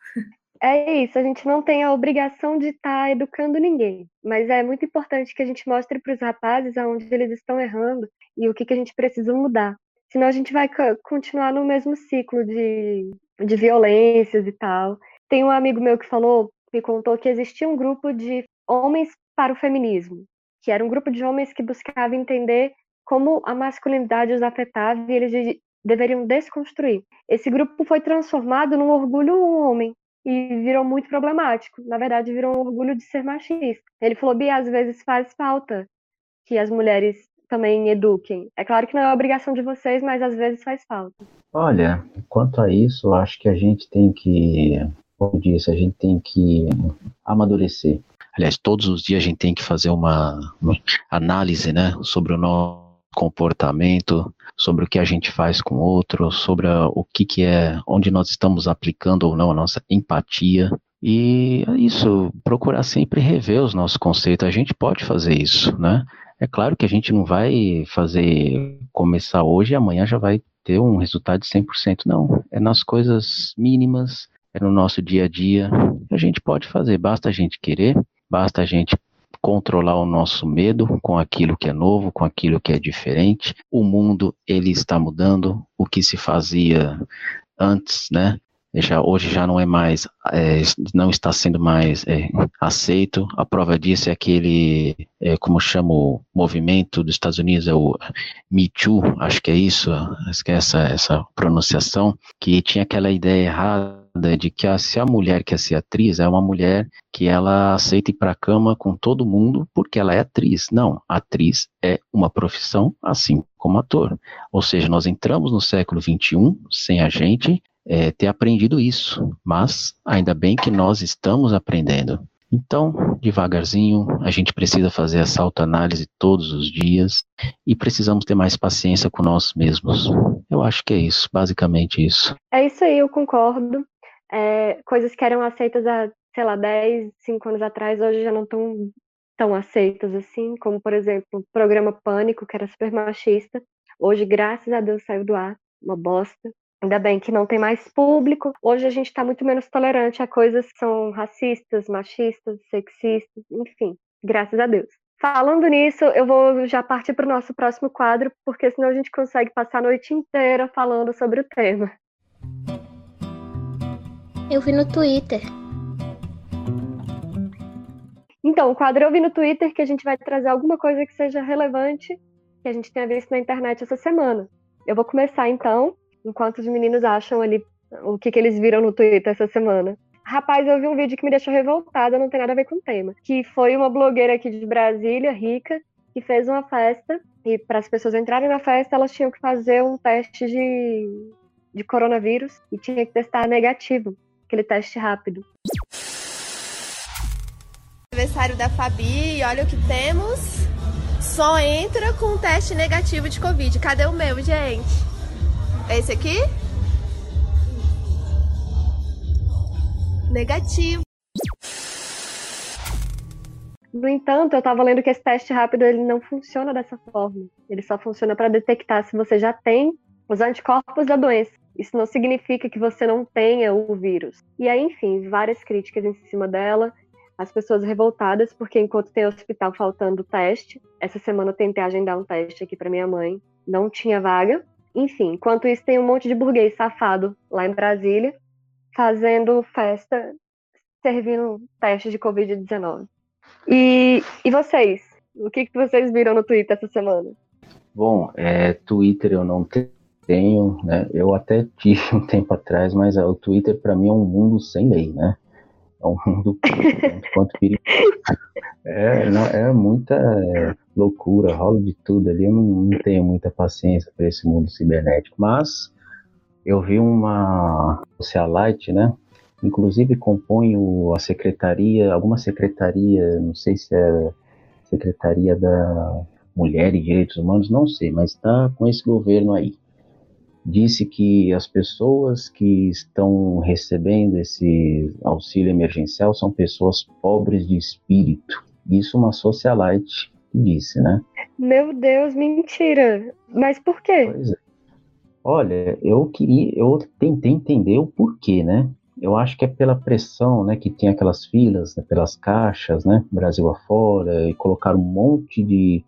É isso, a gente não tem a obrigação de estar tá educando ninguém, mas é muito importante que a gente mostre para os rapazes aonde eles estão errando e o que, que a gente precisa mudar. Senão a gente vai continuar no mesmo ciclo de, de violências e tal. Tem um amigo meu que falou, me contou que existia um grupo de homens para o feminismo, que era um grupo de homens que buscava entender como a masculinidade os afetava e eles deveriam desconstruir. Esse grupo foi transformado num orgulho homem e virou muito problemático. Na verdade, virou um orgulho de ser machista. Ele falou, Bia, às vezes faz falta que as mulheres também eduquem. É claro que não é obrigação de vocês, mas às vezes faz falta. Olha, quanto a isso, acho que a gente tem que, como disse, a gente tem que amadurecer. Aliás, todos os dias a gente tem que fazer uma, uma análise, né, sobre o nosso comportamento, sobre o que a gente faz com o outro, sobre a, o que, que é, onde nós estamos aplicando ou não a nossa empatia. E é isso, procurar sempre rever os nossos conceitos. A gente pode fazer isso, né? É claro que a gente não vai fazer começar hoje e amanhã já vai ter um resultado de 100%. Não, é nas coisas mínimas, é no nosso dia a dia. A gente pode fazer, basta a gente querer, basta a gente controlar o nosso medo com aquilo que é novo, com aquilo que é diferente. O mundo ele está mudando, o que se fazia antes, né? já, hoje já não é mais, é, não está sendo mais é, aceito. A prova disso é aquele, é, como chama o movimento dos Estados Unidos, é o Me Too, acho que é isso, acho que é essa, essa pronunciação, que tinha aquela ideia errada de que a, se a mulher quer ser atriz, é uma mulher que ela aceita ir para a cama com todo mundo porque ela é atriz. Não, atriz é uma profissão assim como ator. Ou seja, nós entramos no século XXI sem a gente é, ter aprendido isso, mas ainda bem que nós estamos aprendendo. Então, devagarzinho, a gente precisa fazer essa autoanálise todos os dias e precisamos ter mais paciência com nós mesmos. Eu acho que é isso, basicamente isso. É isso aí, eu concordo. É, coisas que eram aceitas há, sei lá, 10, 5 anos atrás, hoje já não estão tão aceitas assim, como, por exemplo, o programa Pânico, que era super machista. Hoje, graças a Deus, saiu do ar, uma bosta. Ainda bem que não tem mais público. Hoje a gente está muito menos tolerante a coisas que são racistas, machistas, sexistas, enfim, graças a Deus. Falando nisso, eu vou já partir para o nosso próximo quadro, porque senão a gente consegue passar a noite inteira falando sobre o tema. Eu vi no Twitter. Então, o quadro eu vi no Twitter que a gente vai trazer alguma coisa que seja relevante que a gente tenha visto na internet essa semana. Eu vou começar então enquanto os meninos acham ali o que, que eles viram no Twitter essa semana. Rapaz, eu vi um vídeo que me deixou revoltada, não tem nada a ver com o tema. Que foi uma blogueira aqui de Brasília, rica, que fez uma festa. E para as pessoas entrarem na festa, elas tinham que fazer um teste de, de coronavírus e tinha que testar negativo, aquele teste rápido. Aniversário da Fabi, olha o que temos. Só entra com um teste negativo de Covid. Cadê o meu, gente? É esse aqui? Negativo. No entanto, eu estava lendo que esse teste rápido ele não funciona dessa forma. Ele só funciona para detectar se você já tem os anticorpos da doença. Isso não significa que você não tenha o vírus. E aí, enfim, várias críticas em cima dela. As pessoas revoltadas porque enquanto tem hospital faltando teste, essa semana eu tentei agendar um teste aqui para minha mãe, não tinha vaga. Enfim, enquanto isso tem um monte de burguês safado lá em Brasília, fazendo festa, servindo teste de Covid-19. E, e vocês? O que, que vocês viram no Twitter essa semana? Bom, é, Twitter eu não tenho, né? Eu até tive um tempo atrás, mas o Twitter para mim é um mundo sem lei, né? É um mundo [laughs] quanto perigoso. É, não, é muita é, loucura, rola de tudo ali. Eu não, não tenho muita paciência para esse mundo cibernético. Mas eu vi uma socialite, né? Inclusive compõe a secretaria, alguma secretaria, não sei se é secretaria da Mulher e Direitos Humanos, não sei, mas está com esse governo aí disse que as pessoas que estão recebendo esse auxílio emergencial são pessoas pobres de espírito. Isso uma socialite disse, né? Meu Deus, mentira. Mas por quê? É. Olha, eu queria, eu tentei entender o porquê, né? Eu acho que é pela pressão, né, que tem aquelas filas, né, pelas caixas, né, Brasil afora, e colocar um monte de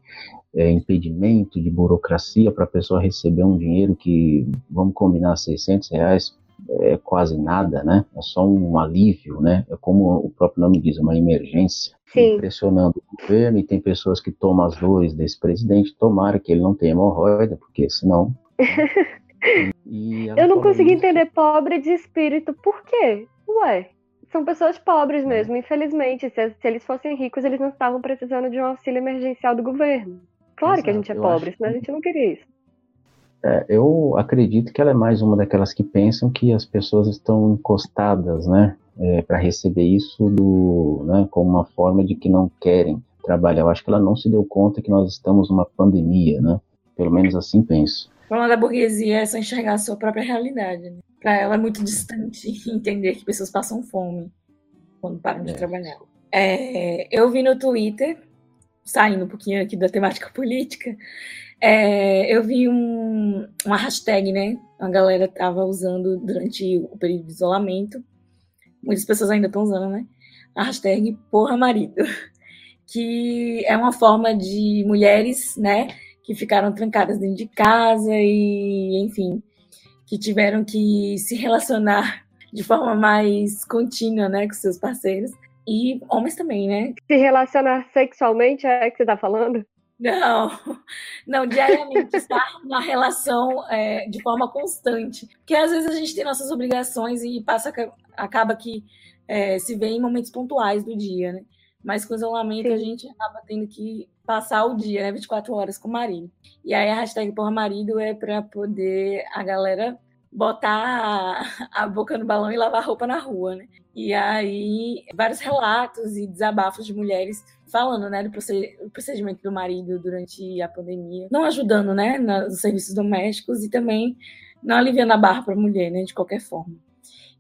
é, impedimento, de burocracia para a pessoa receber um dinheiro que, vamos combinar, 600 reais é quase nada, né? É só um alívio, né? É como o próprio nome diz, uma emergência. Sim. Pressionando o governo e tem pessoas que tomam as dores desse presidente. Tomara que ele não tenha hemorroida, porque senão. [laughs] Eu não consegui isso. entender pobre de espírito. Por quê? Ué, são pessoas pobres é. mesmo, infelizmente. Se, se, eles fossem ricos, eles não estavam precisando de um auxílio emergencial do governo. Claro Exato, que a gente é pobre, senão que... a gente não queria isso. É, eu acredito que ela é mais uma daquelas que pensam que as pessoas estão encostadas, né, é, para receber isso do, né, como uma forma de que não querem trabalhar. Eu acho que ela não se deu conta que nós estamos numa pandemia, né? Pelo menos assim penso. O problema da burguesia é só enxergar a sua própria realidade. Né? Para ela é muito distante [laughs] entender que pessoas passam fome quando param de é. trabalhar. É, eu vi no Twitter, saindo um pouquinho aqui da temática política, é, eu vi um, uma hashtag, né? A galera tava usando durante o período de isolamento. Muitas pessoas ainda estão usando, né? A hashtag Porra Marido. [laughs] Que é uma forma de mulheres, né? Que ficaram trancadas dentro de casa e, enfim, que tiveram que se relacionar [laughs] de forma mais contínua, né? Com seus parceiros. E homens também, né? Se relacionar sexualmente é que você tá falando? Não, não, diariamente [laughs] estar na relação é, de forma constante. Porque às vezes a gente tem nossas obrigações e passa, acaba que é, se vê em momentos pontuais do dia, né? Mas com isolamento Sim. a gente acaba tendo que passar o dia, né? 24 horas com o marido. E aí a hashtag porra marido é para poder a galera botar a, a boca no balão e lavar roupa na rua, né? E aí vários relatos e desabafos de mulheres falando, né, do procedimento do marido durante a pandemia, não ajudando, né, nos serviços domésticos e também não aliviando a barra para a mulher, né, de qualquer forma.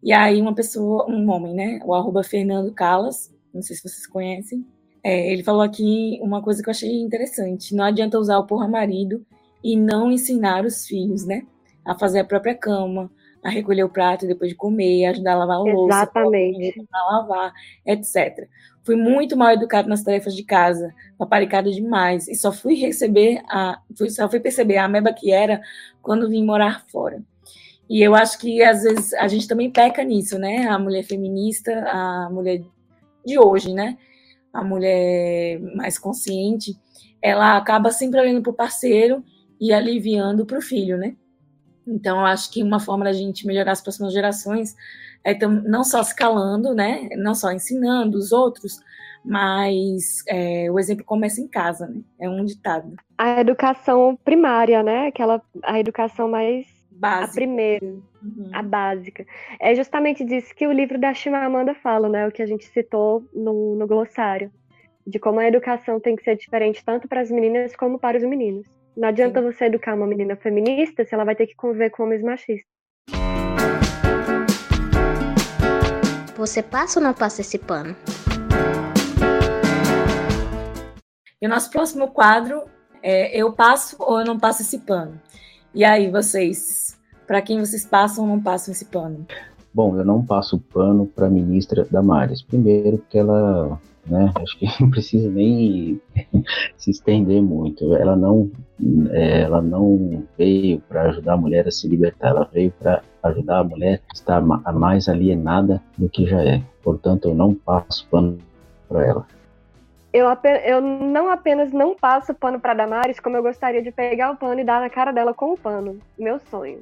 E aí uma pessoa, um homem, né, o arroba Fernando Calas, não sei se vocês conhecem, é, ele falou aqui uma coisa que eu achei interessante, não adianta usar o porra marido e não ensinar os filhos, né, a fazer a própria cama, a recolher o prato depois de comer, ajudar a lavar a louça, Exatamente. a lavar, etc. Fui muito mal educado nas tarefas de casa, paparicada demais, e só fui receber a, fui, só fui perceber a ameba que era quando vim morar fora. E eu acho que às vezes a gente também peca nisso, né? A mulher feminista, a mulher de hoje, né? A mulher mais consciente, ela acaba sempre olhando para o parceiro e aliviando para o filho, né? Então, eu acho que uma forma da gente melhorar as próximas gerações é não só escalando, né? Não só ensinando os outros, mas é, o exemplo começa em casa, né? É um ditado. A educação primária, né? Aquela a educação mais básica. a primeira, uhum. a básica. É justamente disso que o livro da Chimamanda fala, né? O que a gente citou no, no glossário, de como a educação tem que ser diferente tanto para as meninas como para os meninos. Não adianta Sim. você educar uma menina feminista se ela vai ter que conviver com homens machistas. Você passa ou não passa esse pano? E o nosso próximo quadro é Eu passo ou eu não passo esse pano? E aí, vocês, para quem vocês passam ou não passam esse pano? Bom, eu não passo pano para a ministra Damares. Primeiro, porque ela né? Acho que [laughs] não precisa nem [laughs] se estender muito. Ela não, é, ela não veio para ajudar a mulher a se libertar, ela veio para ajudar a mulher a estar mais alienada do que já é. Portanto, eu não passo pano para ela. Eu, eu, não apenas não passo pano para Damares, como eu gostaria de pegar o pano e dar na cara dela com o pano. Meu sonho.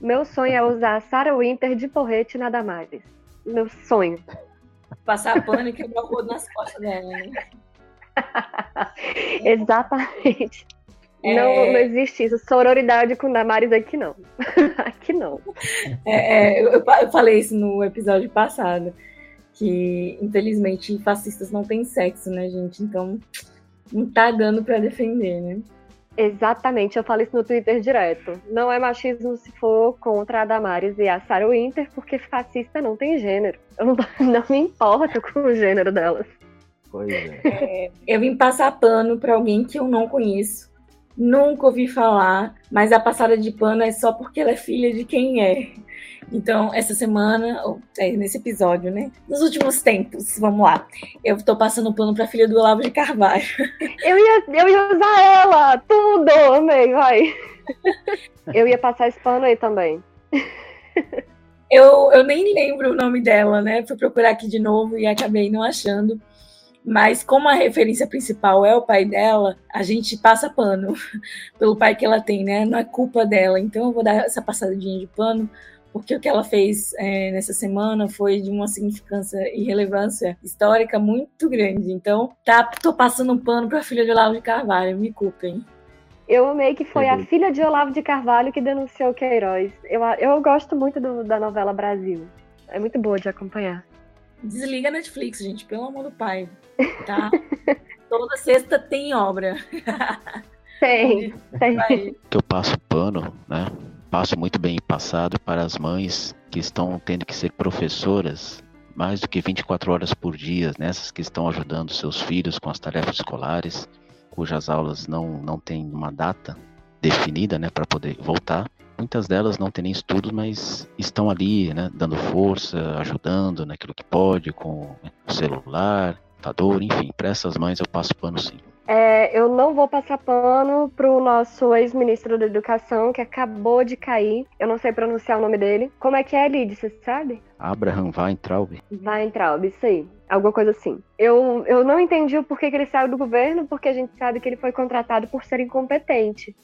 Meu sonho é usar a Sarah Winter de porrete na Damares. Meu sonho passar pano e quebrar o rodo nas costas dela. Né? [laughs] Exatamente. É... Não, não existe isso. Sororidade com Damares aqui não. [laughs] aqui não. É, é, eu, eu, falei isso no episódio passado. Que, infelizmente, fascistas não têm sexo, né, gente? Então, não tá dando para defender, né? Exatamente, eu falo isso no Twitter direto. Não é machismo se for contra a Damares e a Sarah Winter, porque fascista não tem gênero. Eu não, [laughs] não me importo com o gênero delas. Pois é. é eu vim passar pano para alguém que eu não conheço, nunca ouvi falar, mas a passada de pano é só porque ela é filha de quem é. Então, essa semana, é, nesse episódio, né? Nos últimos tempos, vamos lá. Eu tô passando pano pra filha do Olavo de Carvalho. [laughs] Eu ia, eu ia usar ela! Tudo! Amei, vai! [laughs] Eu ia passar esse pano aí também. Eu, eu nem lembro o nome dela, né? Fui procurar aqui de novo e acabei não achando. Mas como a referência principal é o pai dela, a gente passa pano [laughs] pelo pai que ela tem, né? Não é culpa dela. Então eu vou dar essa passadinha de pano, porque o que ela fez é, nessa semana foi de uma significância e relevância histórica muito grande. Então, tá, tô passando um pano para a filha de Olavo de Carvalho, me culpem. Eu amei que foi a filha de Olavo de Carvalho que denunciou Queiroz. Eu, eu gosto muito do, da novela Brasil. É muito boa de acompanhar. Desliga a Netflix, gente, pelo amor do pai. Tá? [laughs] Toda sexta tem obra. [laughs] Tem, tem. Eu passo pano, né? Passo muito bem passado para as mães que estão tendo que ser professoras mais do que 24 horas por dia, nessas que estão ajudando seus filhos com as tarefas escolares cujas aulas não, não têm uma data definida né, para poder voltar. Muitas delas não têm nem estudos, mas estão ali, né, dando força, ajudando naquilo que pode, com o celular, computador, enfim. Para essas mães eu passo pano sim. É, eu não vou passar pano pro nosso ex-ministro da Educação, que acabou de cair. Eu não sei pronunciar o nome dele. Como é que é, Lid? Você sabe? Abraham Weintraub. Weintraub, isso aí. Alguma coisa assim. Eu, eu não entendi o porquê que ele saiu do governo, porque a gente sabe que ele foi contratado por ser incompetente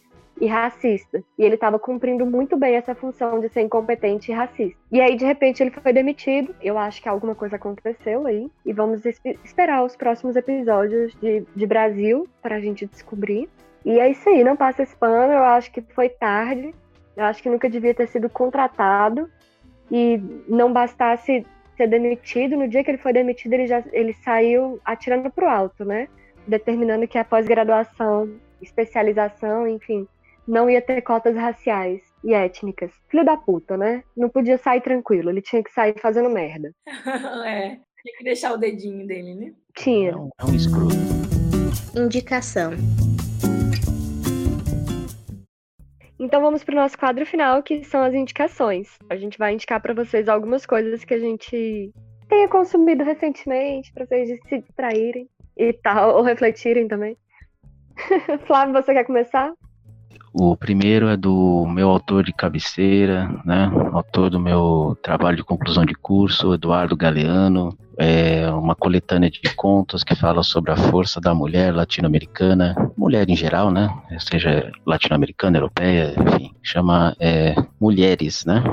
e racista. E ele estava cumprindo muito bem essa função de ser incompetente e racista. E aí, de repente, ele foi demitido. Eu acho que alguma coisa aconteceu aí. E vamos esperar os próximos episódios de, de Brasil para a gente descobrir. E é isso aí, não passa esse pano. Eu acho que foi tarde. Eu acho que nunca devia ter sido contratado. E não bastasse ser demitido, no dia que ele foi demitido, ele já ele saiu atirando para o alto, né? Determinando que a pós-graduação, especialização, enfim, não ia ter cotas raciais e étnicas. Filho da puta, né? Não podia sair tranquilo, ele tinha que sair fazendo merda. [laughs] é, tinha que deixar o dedinho dele, né? Tinha. É um, é um escroto. Indicação. Então vamos para o nosso quadro final, que são as indicações. A gente vai indicar para vocês algumas coisas que a gente tenha consumido recentemente, para vocês se distraírem e tal, [laughs] ou refletirem também. [laughs] Flávio, você quer começar? O primeiro é do meu autor de cabeceira, né? Autor do meu trabalho de conclusão de curso, Eduardo Galeano. É uma coletânea de contos que fala sobre a força da mulher latino-americana, mulher em geral, né? Seja latino-americana, europeia, enfim. Chama é, Mulheres, né?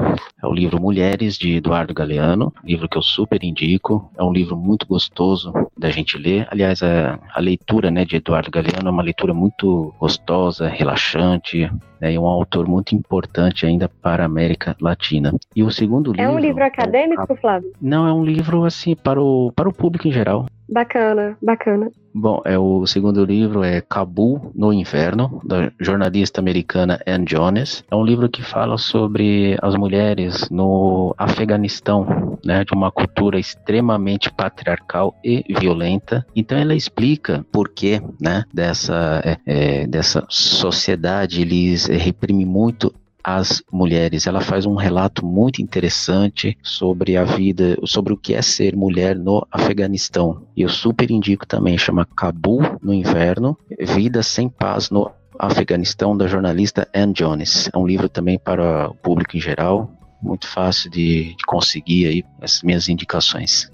É o livro Mulheres de Eduardo Galeano, livro que eu super indico. É um livro muito gostoso da gente ler. Aliás, a, a leitura, né, de Eduardo Galeano é uma leitura muito gostosa, relaxante, né, e um autor muito importante ainda para a América Latina. E o segundo livro... É um livro acadêmico, Flávio? Não, é um livro, assim, para o, para o público em geral. Bacana, bacana. Bom, é o segundo livro é Cabul no Inverno, da jornalista americana Ann Jones. É um livro que fala sobre as mulheres no Afeganistão, né, de uma cultura extremamente patriarcal e violenta. Então ela explica por que, né, dessa é, é, dessa sociedade eles reprimem muito as mulheres. Ela faz um relato muito interessante sobre a vida, sobre o que é ser mulher no Afeganistão. E eu super indico também, chama Cabul no Inverno, Vida Sem Paz no Afeganistão, da jornalista Ann Jones. É um livro também para o público em geral, muito fácil de, de conseguir aí as minhas indicações.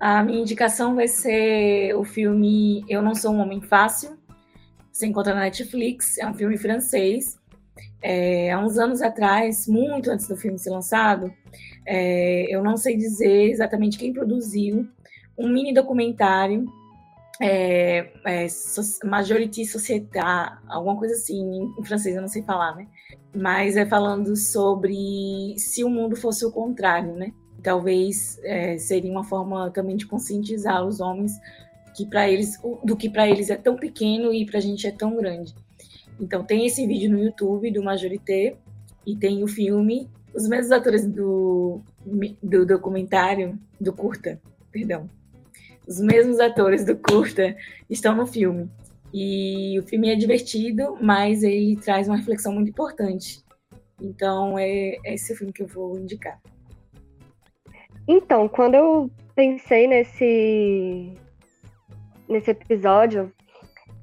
A minha indicação vai ser o filme Eu Não Sou um Homem Fácil. Você encontra na Netflix, é um filme francês é, há uns anos atrás, muito antes do filme ser lançado, é, eu não sei dizer exatamente quem produziu, um mini documentário, é, é, Majority Société, alguma coisa assim, em, francês eu não sei falar, né? Mas é falando sobre se o mundo fosse o contrário, né? Talvez é, seria uma forma também de conscientizar os homens que para eles do que para eles é tão pequeno e para a gente é tão grande. Então tem esse vídeo no YouTube do Majorité e tem o filme. Os mesmos atores do, do documentário, do curta, perdão. Os mesmos atores do curta estão no filme. E o filme é divertido, mas ele traz uma reflexão muito importante. Então é, é esse o filme que eu vou indicar. Então, quando eu pensei nesse nesse episódio,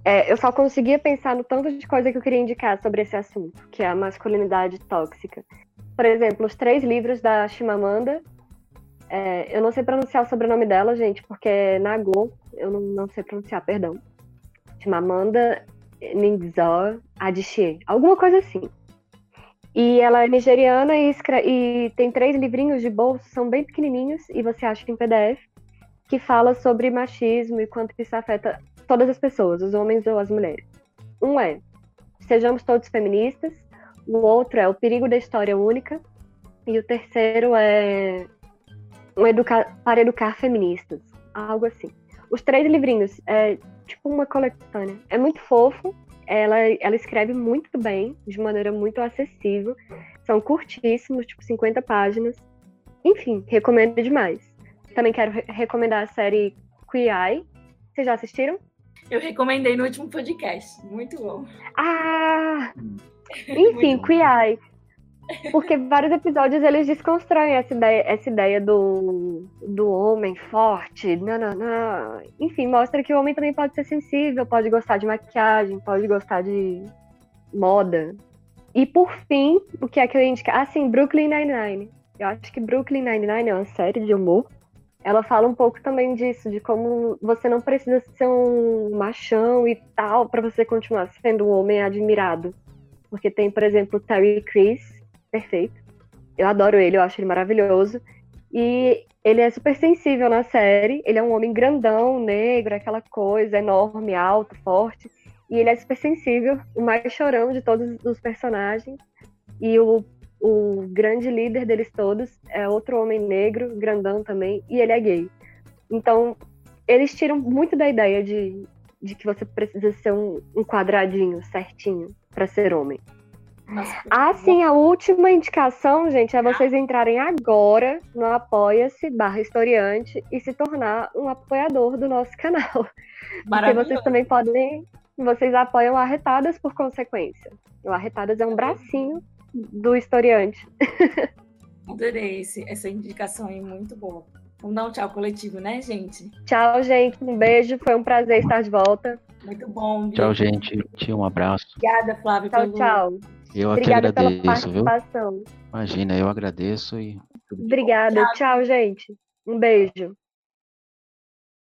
é, eu só conseguia pensar no tanto de coisa que eu queria indicar sobre esse assunto, que é a masculinidade tóxica. Por exemplo, os três livros da Chimamanda. É, eu não sei pronunciar o sobrenome dela, gente, porque é Nagô, eu não, não sei pronunciar, perdão. Chimamanda Ngozi Adichie, alguma coisa assim. E ela é nigeriana e, e, tem três livrinhos de bolso, são bem pequenininhos, e você acha em PDF, que fala sobre machismo e quanto isso afeta todas as pessoas, os homens ou as mulheres. Um é Sejamos Todos Feministas, o outro é O Perigo da História Única, e o terceiro é um educa para educar feministas, algo assim. Os três livrinhos é tipo uma coletânea. É muito fofo, ela, ela escreve muito bem, de maneira muito acessível. São curtíssimos, tipo 50 páginas. Enfim, recomendo demais. Também quero re recomendar a série Queer Eye. Vocês já assistiram? Eu recomendei no último podcast. Muito bom. Ah! [laughs] Enfim, Queer. Porque vários episódios eles desconstroem essa ideia, essa ideia do, do homem forte, nananã. enfim, mostra que o homem também pode ser sensível, pode gostar de maquiagem, pode gostar de moda. E por fim, o que é que eu indico? Ah, sim, Brooklyn Nine-Nine. Eu acho que Brooklyn Nine-Nine é uma série de humor. Ela fala um pouco também disso, de como você não precisa ser um machão e tal para você continuar sendo um homem admirado. Porque tem, por exemplo, Terry Crews, perfeito. Eu adoro ele, eu acho ele maravilhoso. E ele é super sensível na série. Ele é um homem grandão, negro, aquela coisa enorme, alto, forte. E ele é super sensível, o mais chorão de todos os personagens. E o, o grande líder deles todos é outro homem negro, grandão também, e ele é gay. Então, eles tiram muito da ideia de, de que você precisa ser um, um quadradinho certinho para ser homem. Ah, sim, a última indicação, gente, é vocês entrarem agora no Apoia-se barra historiante e se tornar um apoiador do nosso canal. Porque vocês também podem. Vocês apoiam Arretadas por consequência. O Arretadas é um bracinho do historiante. Adorei esse, essa indicação aí, muito boa. Vamos dar um tchau coletivo, né, gente? Tchau, gente. Um beijo. Foi um prazer estar de volta. Muito bom. Tchau, gente. Um abraço. Obrigada, Flávia. Tchau, pelo... tchau. Eu Obrigada que agradeço, viu? Imagina, eu agradeço e. Obrigada. Tchau, gente. Um beijo.